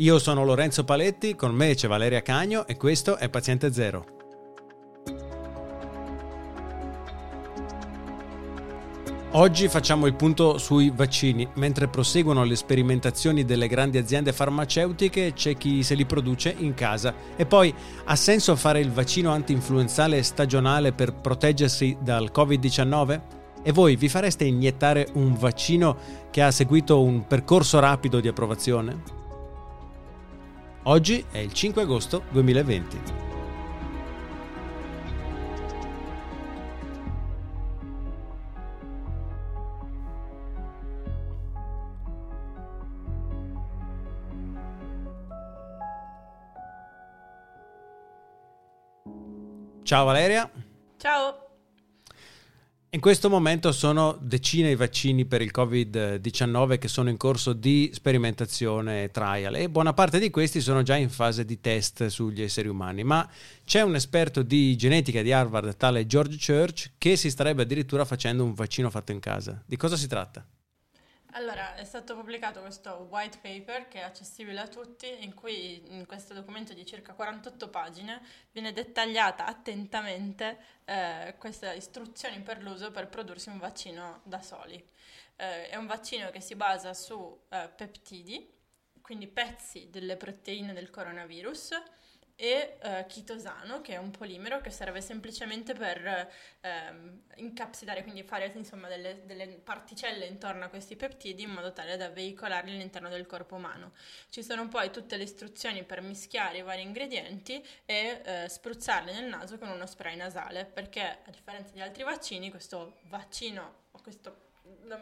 Io sono Lorenzo Paletti, con me c'è Valeria Cagno e questo è Paziente Zero. Oggi facciamo il punto sui vaccini. Mentre proseguono le sperimentazioni delle grandi aziende farmaceutiche, c'è chi se li produce in casa. E poi, ha senso fare il vaccino anti-influenzale stagionale per proteggersi dal Covid-19? E voi vi fareste iniettare un vaccino che ha seguito un percorso rapido di approvazione? Oggi è il 5 agosto 2020. Ciao Valeria. Ciao. In questo momento sono decine i vaccini per il Covid-19 che sono in corso di sperimentazione e trial e buona parte di questi sono già in fase di test sugli esseri umani, ma c'è un esperto di genetica di Harvard, tale George Church, che si starebbe addirittura facendo un vaccino fatto in casa. Di cosa si tratta? Allora, è stato pubblicato questo white paper che è accessibile a tutti, in cui in questo documento di circa 48 pagine viene dettagliata attentamente eh, queste istruzioni per l'uso per prodursi un vaccino da soli. Eh, è un vaccino che si basa su eh, peptidi, quindi pezzi delle proteine del coronavirus, e eh, chitosano, che è un polimero che serve semplicemente per ehm, incapsidare, quindi fare insomma, delle, delle, particelle intorno a questi peptidi in modo tale da veicolarli all'interno del corpo umano. Ci sono poi tutte le istruzioni per mischiare i vari ingredienti e eh, spruzzarli nel naso con uno spray nasale, perché a differenza di altri vaccini, questo vaccino o questo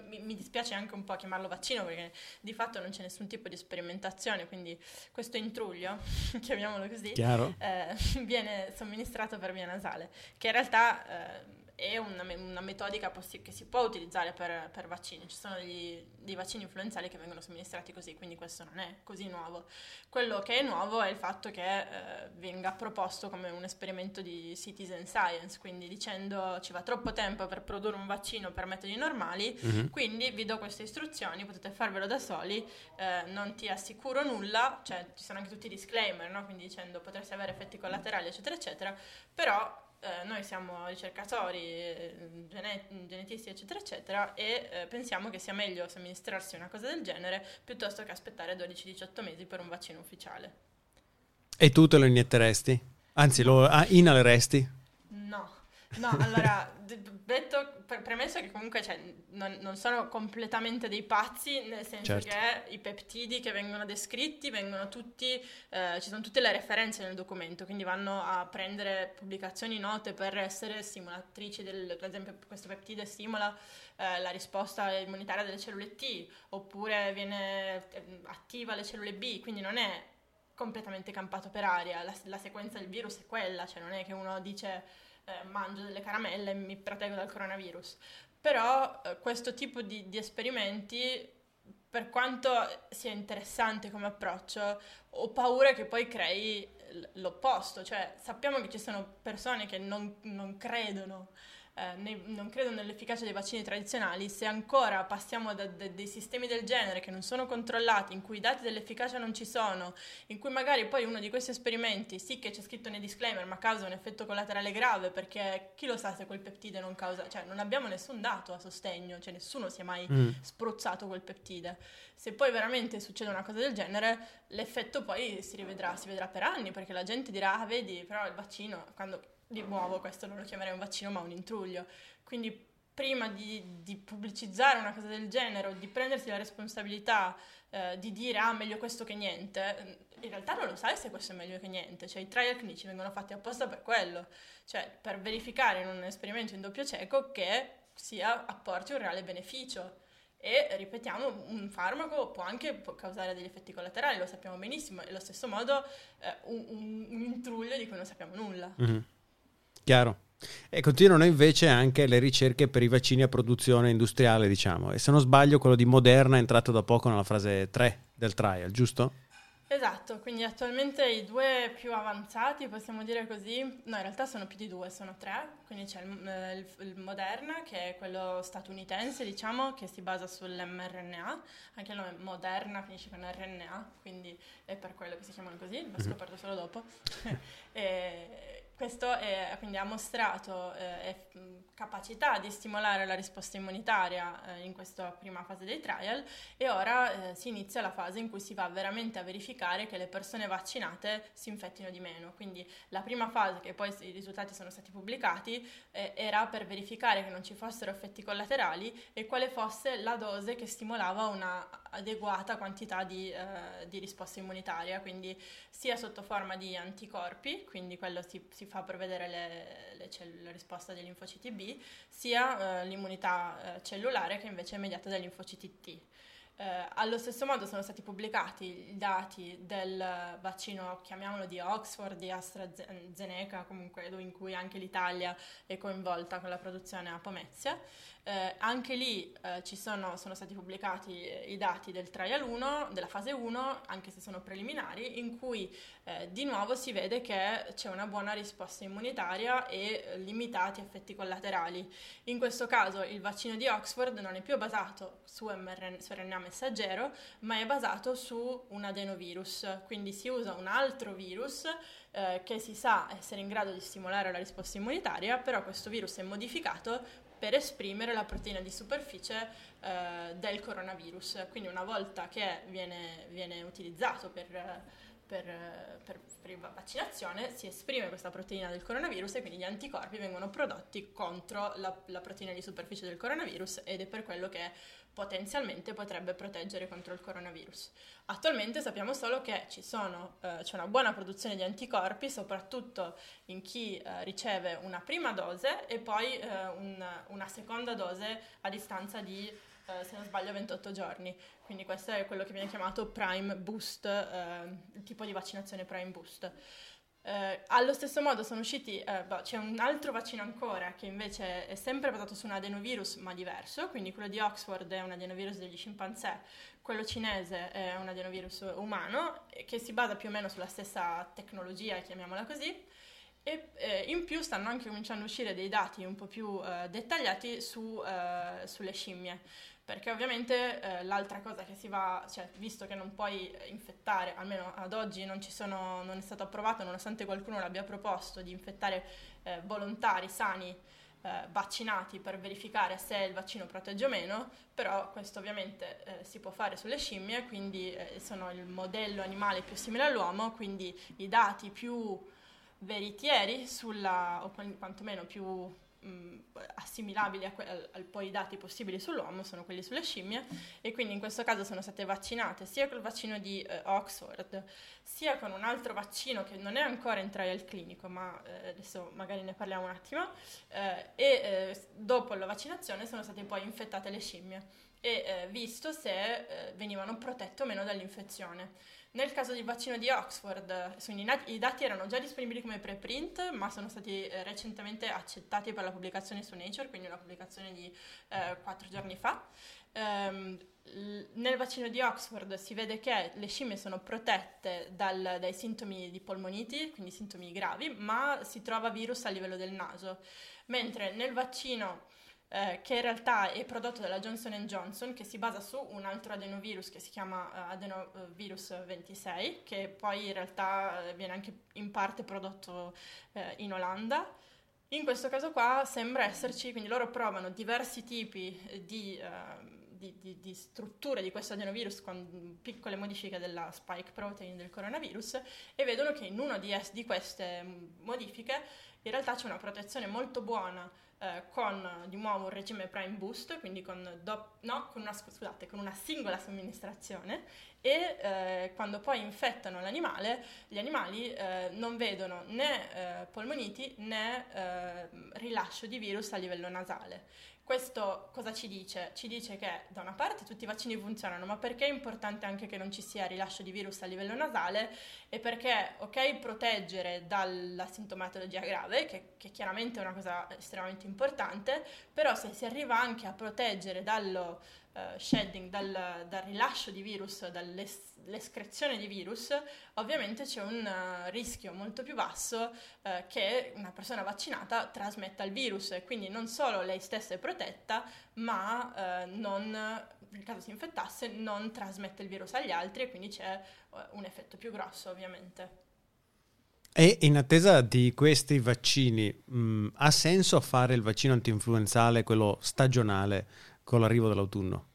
mi, mi, dispiace anche un po' chiamarlo vaccino perché di fatto non c'è nessun tipo di sperimentazione, quindi questo intruglio, chiamiamolo così, eh, viene somministrato per via nasale, che in realtà... Eh, è una, una metodica possi- che si può utilizzare per, per vaccini. Ci sono degli, dei vaccini influenzali che vengono somministrati così, quindi questo non è così nuovo. Quello che è nuovo è il fatto che eh, venga proposto come un esperimento di citizen science, quindi dicendo ci va troppo tempo per produrre un vaccino per metodi normali, mm-hmm. quindi vi do queste istruzioni, potete farvelo da soli, eh, non ti assicuro nulla, cioè ci sono anche tutti i disclaimer, no? quindi dicendo potreste avere effetti collaterali, eccetera, eccetera, però eh, noi siamo ricercatori, eh, genet- genetisti, eccetera, eccetera, e eh, pensiamo che sia meglio somministrarsi una cosa del genere piuttosto che aspettare 12-18 mesi per un vaccino ufficiale. E tu te lo inietteresti? Anzi, lo ah, inaleresti? No, no, allora detto, premesso che comunque cioè, non, non, sono completamente dei pazzi, nel senso certo. che i peptidi che vengono descritti vengono tutti, eh, ci sono tutte le referenze nel documento, quindi vanno a prendere pubblicazioni note per essere simulatrici del, per esempio questo peptide stimola eh, la risposta immunitaria delle cellule T, oppure viene eh, attiva le cellule B, quindi non è completamente campato per aria, la, la sequenza del virus è quella, cioè non è che uno dice eh, mangio delle caramelle e mi proteggo dal coronavirus. Però eh, questo tipo di, di esperimenti per quanto sia interessante come approccio, ho paura che poi crei l'opposto, cioè sappiamo che ci sono persone che non, non credono eh, nei, non credo nell'efficacia dei vaccini tradizionali, se ancora passiamo da, da, dei sistemi del genere che non sono controllati, in cui i dati dell'efficacia non ci sono, in cui magari poi uno di questi esperimenti, sì che c'è scritto nei disclaimer, ma causa un effetto collaterale grave, perché chi lo sa se quel peptide non causa, cioè non abbiamo nessun dato a sostegno, cioè nessuno si è mai mm. spruzzato quel peptide. Se poi veramente succede una cosa del genere, l'effetto poi si rivedrà, si vedrà per anni, perché la gente dirà, ah, vedi, però il vaccino, quando di nuovo questo non lo chiamerei un vaccino ma un intruglio. Quindi prima di, di pubblicizzare una cosa del genere o di prendersi la responsabilità eh, di dire ah meglio questo che niente, in realtà non lo sai se questo è meglio che niente, cioè i trial clinici vengono fatti apposta per quello, cioè per verificare in un esperimento in doppio cieco che sia apporti un reale beneficio. E ripetiamo, un farmaco può anche causare degli effetti collaterali, lo sappiamo benissimo, e allo stesso modo eh, un, un, un, intruglio di cui non sappiamo nulla. Mm-hmm. Chiaro. E continuano invece anche le ricerche per i vaccini a produzione industriale, diciamo. E se non sbaglio, quello di Moderna è entrato da poco nella fase 3 del trial, giusto? Esatto, quindi attualmente i due più avanzati, possiamo dire così, no in realtà sono più di due, sono tre, quindi c'è il, eh, il, il Moderna che è quello statunitense diciamo che si basa sull'mRNA, anche il nome Moderna finisce con RNA, quindi è per quello che si chiamano così, l'ho mhm. scoperto solo dopo. e, questo è, quindi ha mostrato eh, capacità di stimolare la risposta immunitaria eh, in questa prima fase dei trial e ora eh, si inizia la fase in cui si va veramente a verificare che le persone vaccinate si infettino di meno. Quindi la prima fase, che poi i risultati sono stati pubblicati, eh, era per verificare che non ci fossero effetti collaterali e quale fosse la dose che stimolava una adeguata quantità di, eh, di risposta immunitaria, quindi sia sotto forma di anticorpi, quindi quello si, si fa prevedere le, le cell- la risposta dei linfociti B, sia eh, l'immunità eh, cellulare che invece è mediata dai linfociti T. Eh, allo stesso modo sono stati pubblicati i dati del vaccino, chiamiamolo di Oxford, di AstraZeneca, comunque in cui anche l'Italia è coinvolta con la produzione a Pomezia, eh, anche lì eh, sono, sono, stati pubblicati eh, i dati del trial 1, della fase 1, anche se sono preliminari, in cui eh, di nuovo si vede che c'è una buona risposta immunitaria e limitati effetti collaterali. In questo caso il vaccino di Oxford non è più basato su, mRNA, messaggero, ma è basato su un adenovirus, quindi si usa un altro virus eh, che si sa essere in grado di stimolare la risposta immunitaria, però questo virus è modificato per esprimere la proteina di superficie eh, del coronavirus. Quindi una volta che viene, viene utilizzato per, per, per, per vaccinazione si esprime questa proteina del coronavirus e quindi gli anticorpi vengono prodotti contro la, la proteina di superficie del coronavirus ed è per quello che potenzialmente potrebbe proteggere contro il coronavirus. Attualmente sappiamo solo che sono, eh, c'è una buona produzione di anticorpi, soprattutto in chi eh, riceve una prima dose e poi eh, un, una seconda dose a distanza di, eh, se non sbaglio, 28 giorni. Quindi questo è quello che viene chiamato Prime Boost, eh, il tipo di vaccinazione Prime Boost. Eh, allo stesso modo sono usciti, eh, boh, c'è un altro vaccino ancora che invece è sempre basato su un adenovirus ma diverso, quindi quello di Oxford è un adenovirus degli scimpanzé, quello cinese è un adenovirus umano che si basa più o meno sulla stessa tecnologia, chiamiamola così, e eh, in più stanno anche cominciando a uscire dei dati un po' più eh, dettagliati su, eh, sulle scimmie. Perché ovviamente eh, l'altra cosa che si va, cioè visto che non puoi infettare, almeno ad oggi non, sono, non è stato approvato, nonostante qualcuno l'abbia proposto, di infettare eh, volontari sani eh, vaccinati per verificare se il vaccino protegge o meno, però questo ovviamente eh, si può fare sulle scimmie, quindi eh, sono il modello animale più simile all'uomo, quindi i dati più veritieri sulla, o quantomeno più mh, assimilabili a que- al, al poi dati possibili sull'uomo sono quelli sulle scimmie e quindi in questo caso sono state vaccinate sia col vaccino di eh, Oxford sia con un altro vaccino che non è ancora in trial clinico ma eh, adesso magari ne parliamo un attimo eh, e eh, dopo la vaccinazione sono state poi infettate le scimmie e eh, visto se eh, venivano protette o meno dall'infezione. Nel caso del vaccino di Oxford, i dati erano già disponibili come preprint, ma sono stati eh, recentemente accettati per la pubblicazione su Nature, quindi una pubblicazione di eh, quattro giorni fa. Um, nel vaccino di Oxford si vede che le scimmie sono protette dal, dai sintomi di polmoniti, quindi sintomi gravi, ma si trova virus a livello del naso, mentre nel vaccino eh, che in realtà è prodotto dalla Johnson Johnson, che si basa su un altro adenovirus che si chiama uh, adenovirus 26, che poi in realtà eh, viene anche in parte prodotto in Olanda. In questo caso qua sembra esserci, quindi loro provano diversi tipi di, di, di, di, strutture di questo adenovirus con piccole modifiche della spike protein del coronavirus e vedono che in una di, es- di queste modifiche in realtà c'è una protezione molto buona eh, con di nuovo un regime prime boost, quindi con, do- no, con, una, scusate, con una singola somministrazione e eh, quando poi infettano l'animale, gli animali eh, non vedono né eh, polmoniti né eh, rilascio di virus a livello nasale. Questo cosa ci dice? Ci dice che da una parte tutti i vaccini funzionano, ma perché è importante anche che non ci sia rilascio di virus a livello nasale e perché, ok, proteggere dalla sintomatologia grave, che, che chiaramente è una cosa estremamente importante, però se si arriva anche a proteggere dallo, uh, shedding, dal, dal, rilascio di virus, dall'escrezione di virus, ovviamente c'è un uh, rischio molto più basso uh, che una persona vaccinata trasmetta il virus e quindi non solo lei stessa è protetta, ma non, nel caso si infettasse non trasmette il virus agli altri e quindi c'è un effetto più grosso ovviamente. E in attesa di questi vaccini, mh, ha senso fare il vaccino antinfluenzale, quello stagionale, con l'arrivo dell'autunno?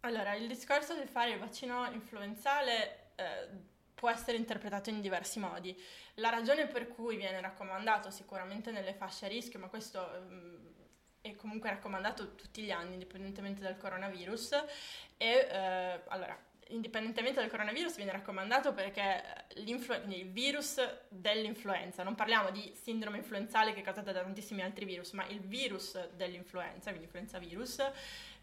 Allora, il discorso di fare il vaccino influenzale eh, può essere interpretato in diversi modi. La ragione per cui viene raccomandato sicuramente nelle fasce a rischio, ma questo mh, è comunque raccomandato tutti gli anni, indipendentemente dal coronavirus, è eh, allora indipendentemente dal coronavirus, viene raccomandato perché il virus dell'influenza, non parliamo di sindrome influenzale che è causata da tantissimi altri virus, ma il virus dell'influenza, quindi influenza virus,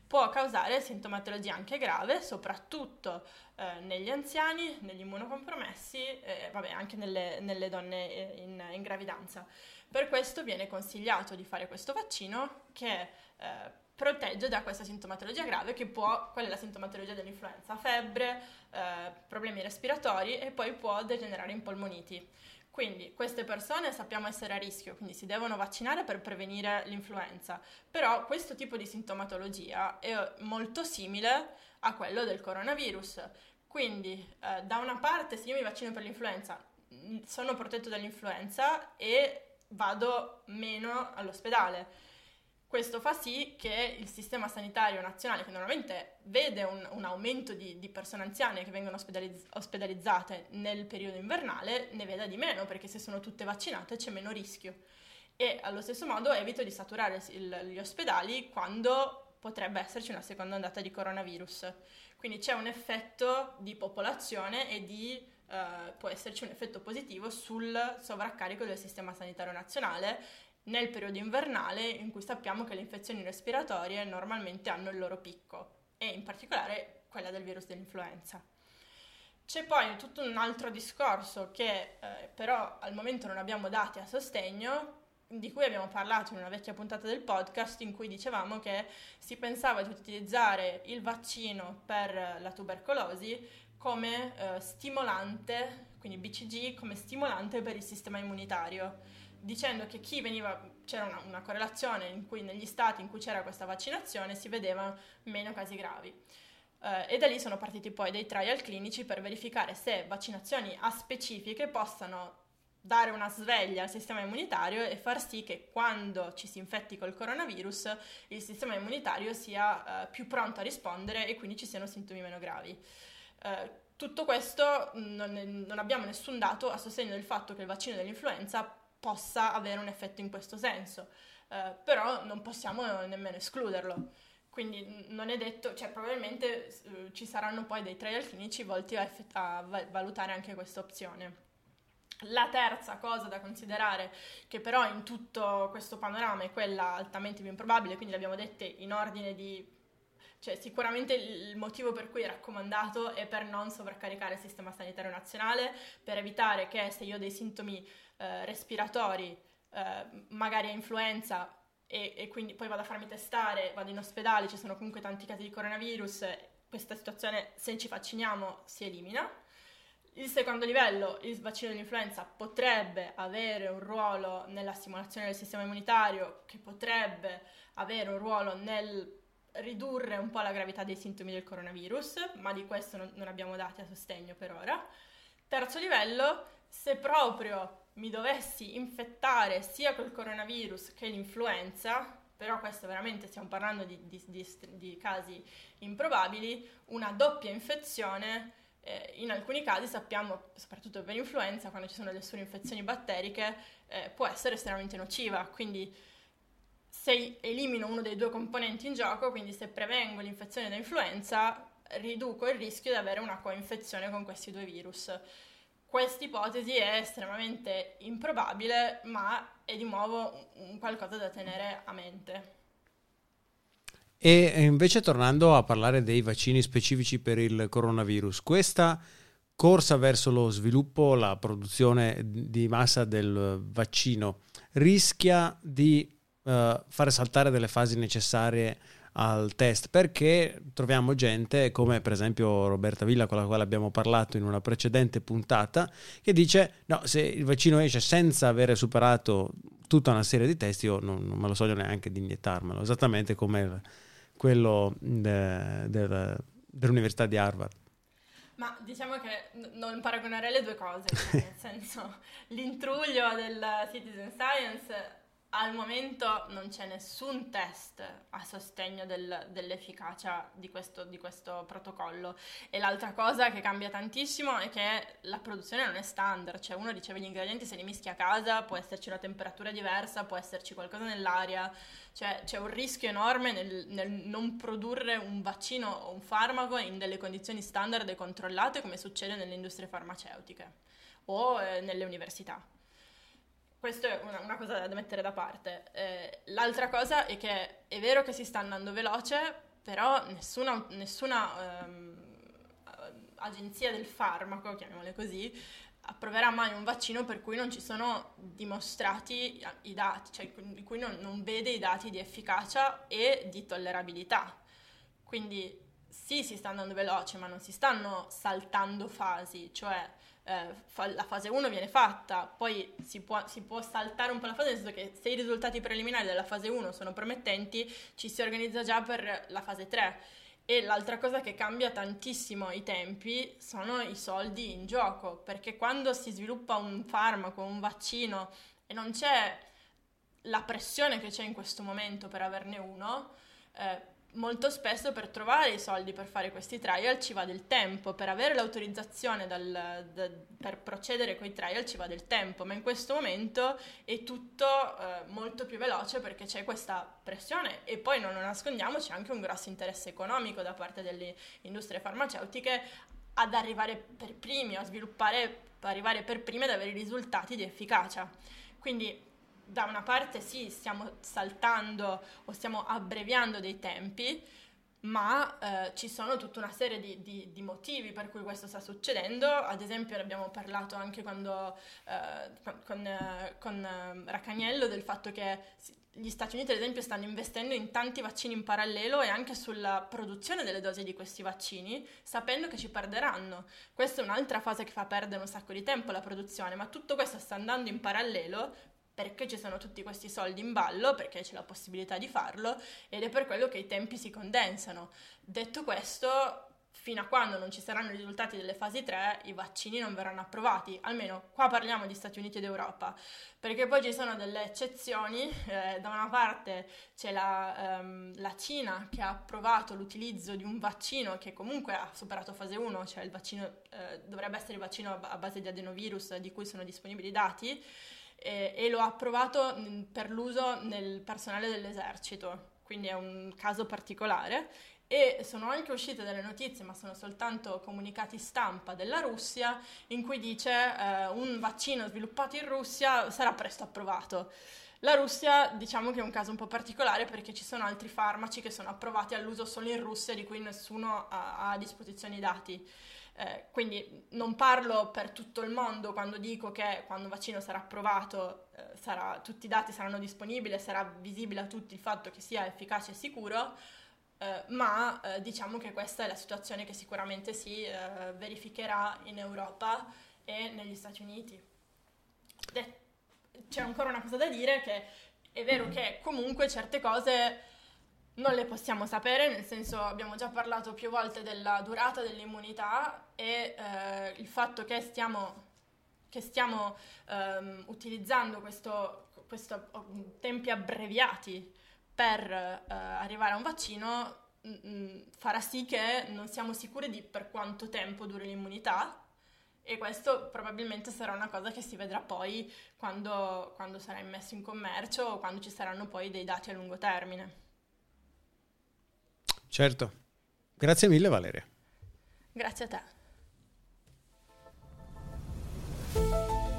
può causare sintomatologia anche grave, soprattutto eh, negli anziani, negli immunocompromessi, eh, vabbè, anche nelle, nelle donne eh, in, in, gravidanza. Per questo viene consigliato di fare questo vaccino che eh, protegge da questa sintomatologia grave che può, qual è la sintomatologia dell'influenza? Febbre, eh, problemi respiratori e poi può degenerare in polmoniti. Quindi queste persone sappiamo essere a rischio, quindi si devono vaccinare per prevenire l'influenza, però questo tipo di sintomatologia è molto simile a quello del coronavirus. Quindi eh, da una parte se io mi vaccino per l'influenza sono protetto dall'influenza e vado meno all'ospedale questo fa sì che il sistema sanitario nazionale, che normalmente vede un, un aumento di, di, persone anziane che vengono ospedalizz- ospedalizzate nel periodo invernale, ne veda di meno, perché se sono tutte vaccinate c'è meno rischio. E allo stesso modo evito di saturare il, gli ospedali quando potrebbe esserci una seconda ondata di coronavirus. Quindi c'è un effetto di popolazione e di, uh, può esserci un effetto positivo sul sovraccarico del sistema sanitario nazionale nel periodo invernale in cui sappiamo che le infezioni respiratorie normalmente hanno il loro picco e in particolare quella del virus dell'influenza. C'è poi tutto un altro discorso che eh, però al momento non abbiamo dati a sostegno, di cui abbiamo parlato in una vecchia puntata del podcast in cui dicevamo che si pensava di utilizzare il vaccino per la tubercolosi come eh, stimolante, quindi BCG come stimolante per il sistema immunitario dicendo che chi veniva, c'era una, una, correlazione in cui negli stati in cui c'era questa vaccinazione si vedevano meno casi gravi. Uh, e da lì sono partiti poi dei trial clinici per verificare se vaccinazioni aspecifiche possano dare una sveglia al sistema immunitario e far sì che quando ci si infetti col coronavirus il sistema immunitario sia uh, più pronto a rispondere e quindi ci siano sintomi meno gravi. Uh, tutto questo non, non, abbiamo nessun dato a sostegno del fatto che il vaccino dell'influenza possa avere un effetto in questo senso, eh, però non possiamo nemmeno escluderlo. Quindi non è detto, cioè probabilmente eh, ci saranno poi dei trial clinici volti a, effett- a valutare anche questa opzione. La terza cosa da considerare, che però in tutto questo panorama è quella altamente più improbabile, quindi l'abbiamo dette in ordine di cioè, sicuramente il motivo per cui è raccomandato è per non sovraccaricare il sistema sanitario nazionale, per evitare che se io ho dei sintomi eh, respiratori, eh, magari a influenza, e, e, quindi poi vado a farmi testare, vado in ospedale, ci sono comunque tanti casi di coronavirus, questa situazione se ci vacciniamo si elimina. Il secondo livello, il vaccino dell'influenza potrebbe avere un ruolo nella stimolazione del sistema immunitario, che potrebbe avere un ruolo nel ridurre un po' la gravità dei sintomi del coronavirus, ma di questo non, non abbiamo dati a sostegno per ora. Terzo livello, se proprio mi dovessi infettare sia col coronavirus che l'influenza, però questo veramente stiamo parlando di, di, di, di casi improbabili, una doppia infezione eh, in alcuni casi sappiamo, soprattutto per l'influenza, quando ci sono le sue infezioni batteriche, eh, può essere estremamente nociva, quindi se elimino uno dei due componenti in gioco, quindi se prevengo l'infezione da influenza, riduco il rischio di avere una coinfezione con questi due virus. Questa ipotesi è estremamente improbabile, ma è di nuovo qualcosa da tenere a mente. E invece tornando a parlare dei vaccini specifici per il coronavirus, questa corsa verso lo sviluppo, la produzione di massa del vaccino rischia di uh, fare saltare delle fasi necessarie al test perché troviamo gente come per esempio Roberta Villa con la quale abbiamo parlato in una precedente puntata che dice no se il vaccino esce senza avere superato tutta una serie di test io non, non me lo sogno neanche di iniettarmelo. Esattamente come quello de, de, dell'università di Harvard. Ma diciamo che non paragonerei le due cose, nel senso l'intruglio del citizen science al momento non c'è nessun test a sostegno del, dell'efficacia di questo, di questo, protocollo e l'altra cosa che cambia tantissimo è che la produzione non è standard, cioè uno riceve gli ingredienti, se li mischia a casa, può esserci una temperatura diversa, può esserci qualcosa nell'aria, cioè c'è un rischio enorme nel, nel non produrre un vaccino o un farmaco in delle condizioni standard e controllate come succede nelle industrie farmaceutiche o eh, nelle università. Questa è una, una, cosa da mettere da parte. Eh, l'altra cosa è che è vero che si sta andando veloce, però nessuna, nessuna um, agenzia del farmaco, chiamiamole così, approverà mai un vaccino per cui non ci sono dimostrati i dati, cioè di cui non, non vede i dati di efficacia e di tollerabilità. Quindi sì, si sta andando veloce, ma non si stanno saltando fasi, cioè eh, fa, la fase 1 viene fatta, poi si può, si può, saltare un po' la fase, nel senso che se i risultati preliminari della fase 1 sono promettenti, ci si organizza già per la fase 3. E l'altra cosa che cambia tantissimo i tempi sono i soldi in gioco, perché quando si sviluppa un farmaco, un vaccino e non c'è la pressione che c'è in questo momento per averne uno, eh, molto spesso per trovare i soldi per fare questi trial ci va del tempo, per avere l'autorizzazione dal, da, per procedere con i trial ci va del tempo, ma in questo momento è tutto eh, molto più veloce perché c'è questa pressione e poi non lo nascondiamo c'è anche un grosso interesse economico da parte delle industrie farmaceutiche ad arrivare per primi, a sviluppare, arrivare per primi ad avere risultati di efficacia. Quindi da una parte sì, stiamo saltando o stiamo abbreviando dei tempi, ma eh, ci sono tutta una serie di, di, di, motivi per cui questo sta succedendo. Ad esempio, ne abbiamo parlato anche quando, eh, con, eh, con eh, del fatto che gli Stati Uniti, ad esempio, stanno investendo in tanti vaccini in parallelo e anche sulla produzione delle dosi di questi vaccini, sapendo che ci perderanno. Questa è un'altra fase che fa perdere un sacco di tempo la produzione, ma tutto questo sta andando in parallelo perché ci sono tutti questi soldi in ballo, perché c'è la possibilità di farlo ed è per quello che i tempi si condensano. Detto questo, fino a quando non ci saranno i risultati delle fasi 3, i vaccini non verranno approvati, almeno qua parliamo di Stati Uniti ed Europa, perché poi ci sono delle eccezioni, eh, da una parte c'è la, um, la, Cina che ha approvato l'utilizzo di un vaccino che comunque ha superato fase 1, cioè il vaccino eh, dovrebbe essere il vaccino a base di adenovirus di cui sono disponibili i dati, e, e lo ha approvato per l'uso nel personale dell'esercito, quindi è un caso particolare. E sono anche uscite delle notizie, ma sono soltanto comunicati stampa della Russia, in cui dice eh, un vaccino sviluppato in Russia sarà presto approvato. La Russia diciamo che è un caso un po' particolare perché ci sono altri farmaci che sono approvati all'uso solo in Russia di cui nessuno ha a disposizione i dati. Eh, quindi non parlo per tutto il mondo quando dico che quando il vaccino sarà approvato eh, sarà, tutti i dati saranno disponibili e sarà visibile a tutti il fatto che sia efficace e sicuro, eh, ma eh, diciamo che questa è la situazione che sicuramente si eh, verificherà in Europa e negli Stati Uniti. C'è ancora una cosa da dire che è vero che comunque certe cose non le possiamo sapere, nel senso abbiamo già parlato più volte della durata dell'immunità e eh, il fatto che stiamo, che stiamo ehm, utilizzando questo, questo, oh, tempi abbreviati per eh, arrivare a un vaccino mm, mm, farà sì che non siamo sicuri di per quanto tempo duri l'immunità e questo probabilmente sarà una cosa che si vedrà poi quando, quando sarà immesso in commercio o quando ci saranno poi dei dati a lungo termine. Certo. Grazie mille Valeria. Grazie a te.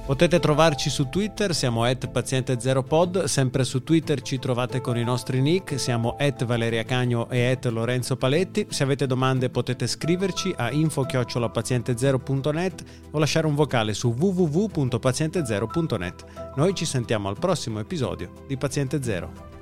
Potete trovarci su Twitter, siamo at paziente0pod, sempre su Twitter ci trovate con i nostri nick, siamo at Valeria Cagno e at Lorenzo Paletti. Se avete domande potete scriverci a info-paziente0.net o lasciare un vocale su www.paziente0.net. Noi ci sentiamo al prossimo episodio di Paziente Zero.